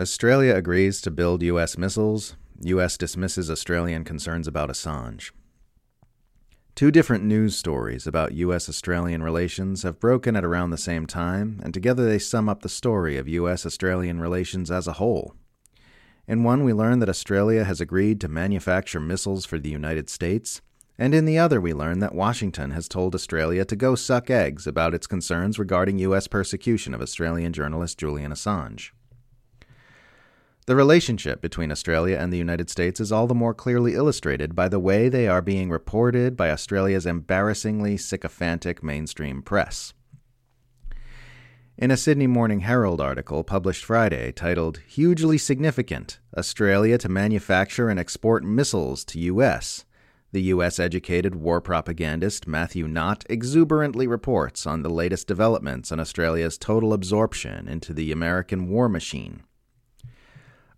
Australia agrees to build U.S. missiles. U.S. dismisses Australian concerns about Assange. Two different news stories about U.S. Australian relations have broken at around the same time, and together they sum up the story of U.S. Australian relations as a whole. In one, we learn that Australia has agreed to manufacture missiles for the United States, and in the other, we learn that Washington has told Australia to go suck eggs about its concerns regarding U.S. persecution of Australian journalist Julian Assange. The relationship between Australia and the United States is all the more clearly illustrated by the way they are being reported by Australia's embarrassingly sycophantic mainstream press. In a Sydney Morning Herald article published Friday titled Hugely Significant Australia to Manufacture and Export Missiles to U.S., the U.S. educated war propagandist Matthew Knott exuberantly reports on the latest developments on Australia's total absorption into the American war machine.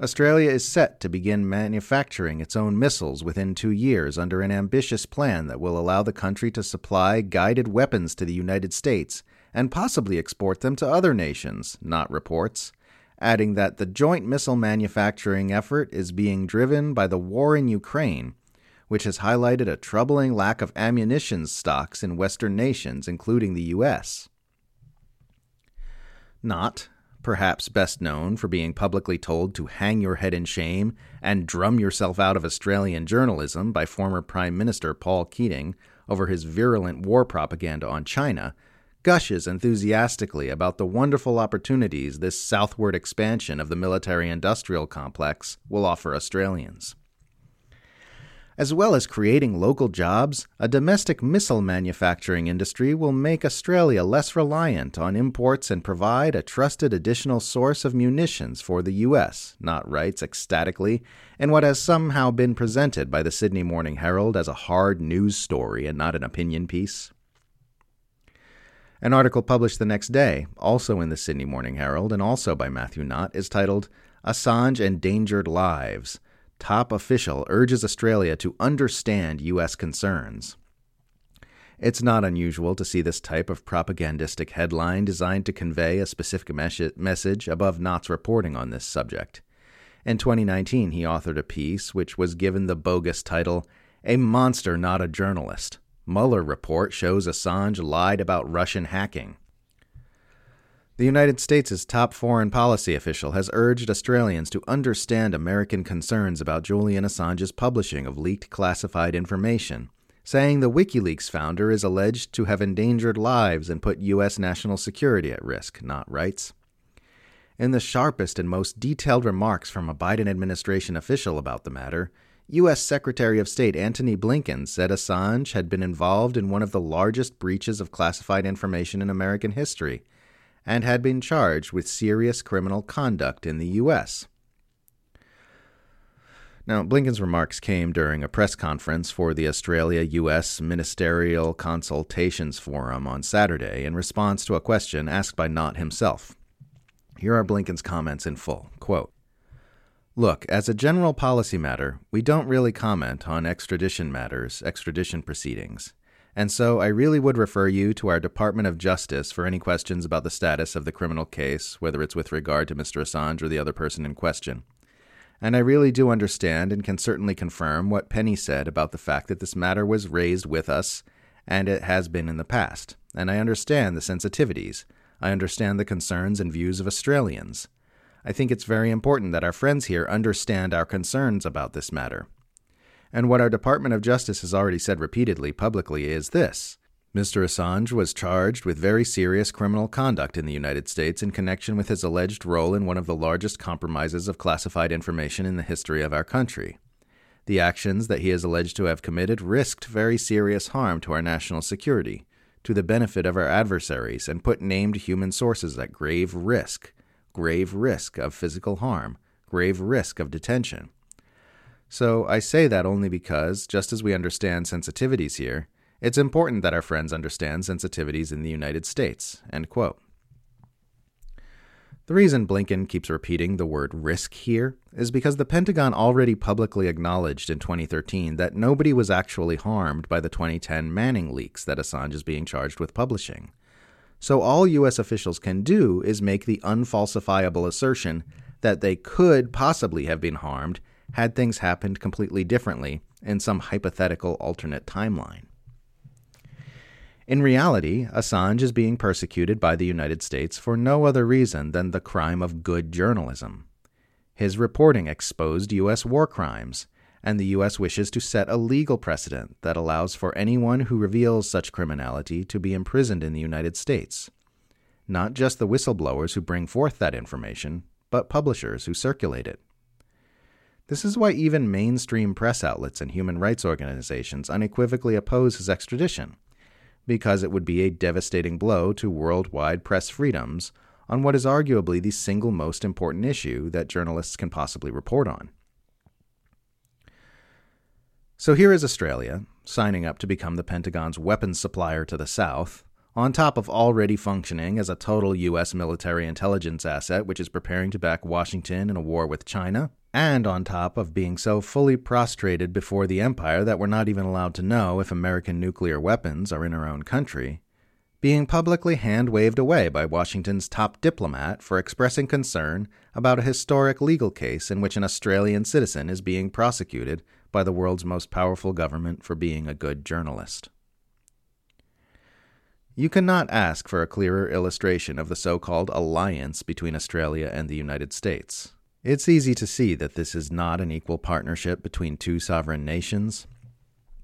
Australia is set to begin manufacturing its own missiles within two years under an ambitious plan that will allow the country to supply guided weapons to the United States and possibly export them to other nations, Knott reports, adding that the joint missile manufacturing effort is being driven by the war in Ukraine, which has highlighted a troubling lack of ammunition stocks in Western nations, including the U.S. Knott, perhaps best known for being publicly told to hang your head in shame and drum yourself out of Australian journalism by former Prime Minister Paul Keating over his virulent war propaganda on China, gushes enthusiastically about the wonderful opportunities this southward expansion of the military industrial complex will offer Australians. As well as creating local jobs, a domestic missile manufacturing industry will make Australia less reliant on imports and provide a trusted additional source of munitions for the U.S., Knott writes ecstatically, in what has somehow been presented by the Sydney Morning Herald as a hard news story and not an opinion piece. An article published the next day, also in the Sydney Morning Herald and also by Matthew Knott, is titled Assange Endangered Lives top official urges Australia to understand U.S. concerns. It's not unusual to see this type of propagandistic headline designed to convey a specific mes- message above Knott's reporting on this subject. In 2019, he authored a piece which was given the bogus title, A Monster Not a Journalist. Mueller report shows Assange lied about Russian hacking. The United States' top foreign policy official has urged Australians to understand American concerns about Julian Assange's publishing of leaked classified information, saying the WikiLeaks founder is alleged to have endangered lives and put U.S. national security at risk, Knott writes. In the sharpest and most detailed remarks from a Biden administration official about the matter, U.S. Secretary of State Antony Blinken said Assange had been involved in one of the largest breaches of classified information in American history and had been charged with serious criminal conduct in the U.S. Now, Blinken's remarks came during a press conference for the Australia U.S. Ministerial Consultations Forum on Saturday in response to a question asked by Knott himself. Here are Blinken's comments in full. Quote, Look, as a general policy matter, we don't really comment on extradition matters, extradition proceedings. And so I really would refer you to our Department of Justice for any questions about the status of the criminal case, whether it's with regard to Mr. Assange or the other person in question. And I really do understand and can certainly confirm what Penny said about the fact that this matter was raised with us, and it has been in the past. And I understand the sensitivities. I understand the concerns and views of Australians. I think it's very important that our friends here understand our concerns about this matter. And what our Department of Justice has already said repeatedly publicly is this Mr. Assange was charged with very serious criminal conduct in the United States in connection with his alleged role in one of the largest compromises of classified information in the history of our country. The actions that he is alleged to have committed risked very serious harm to our national security, to the benefit of our adversaries, and put named human sources at grave risk grave risk of physical harm, grave risk of detention. So I say that only because, just as we understand sensitivities here, it's important that our friends understand sensitivities in the United States. End quote. The reason Blinken keeps repeating the word risk here is because the Pentagon already publicly acknowledged in 2013 that nobody was actually harmed by the 2010 Manning leaks that Assange is being charged with publishing. So all U.S. officials can do is make the unfalsifiable assertion that they could possibly have been harmed had things happened completely differently in some hypothetical alternate timeline. In reality, Assange is being persecuted by the United States for no other reason than the crime of good journalism. His reporting exposed U.S. war crimes, and the U.S. wishes to set a legal precedent that allows for anyone who reveals such criminality to be imprisoned in the United States. Not just the whistleblowers who bring forth that information, but publishers who circulate it. This is why even mainstream press outlets and human rights organizations unequivocally oppose his extradition, because it would be a devastating blow to worldwide press freedoms on what is arguably the single most important issue that journalists can possibly report on. So here is Australia, signing up to become the Pentagon's weapons supplier to the South, on top of already functioning as a total U.S. military intelligence asset which is preparing to back Washington in a war with China, and on top of being so fully prostrated before the empire that we're not even allowed to know if American nuclear weapons are in our own country, being publicly hand waved away by Washington's top diplomat for expressing concern about a historic legal case in which an Australian citizen is being prosecuted by the world's most powerful government for being a good journalist. You cannot ask for a clearer illustration of the so called alliance between Australia and the United States. It's easy to see that this is not an equal partnership between two sovereign nations,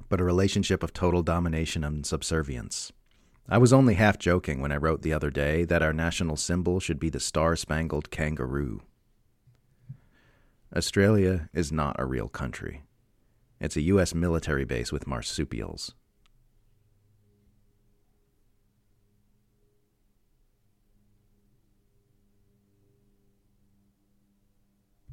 but a relationship of total domination and subservience. I was only half joking when I wrote the other day that our national symbol should be the star spangled kangaroo. Australia is not a real country. It's a U.S. military base with marsupials.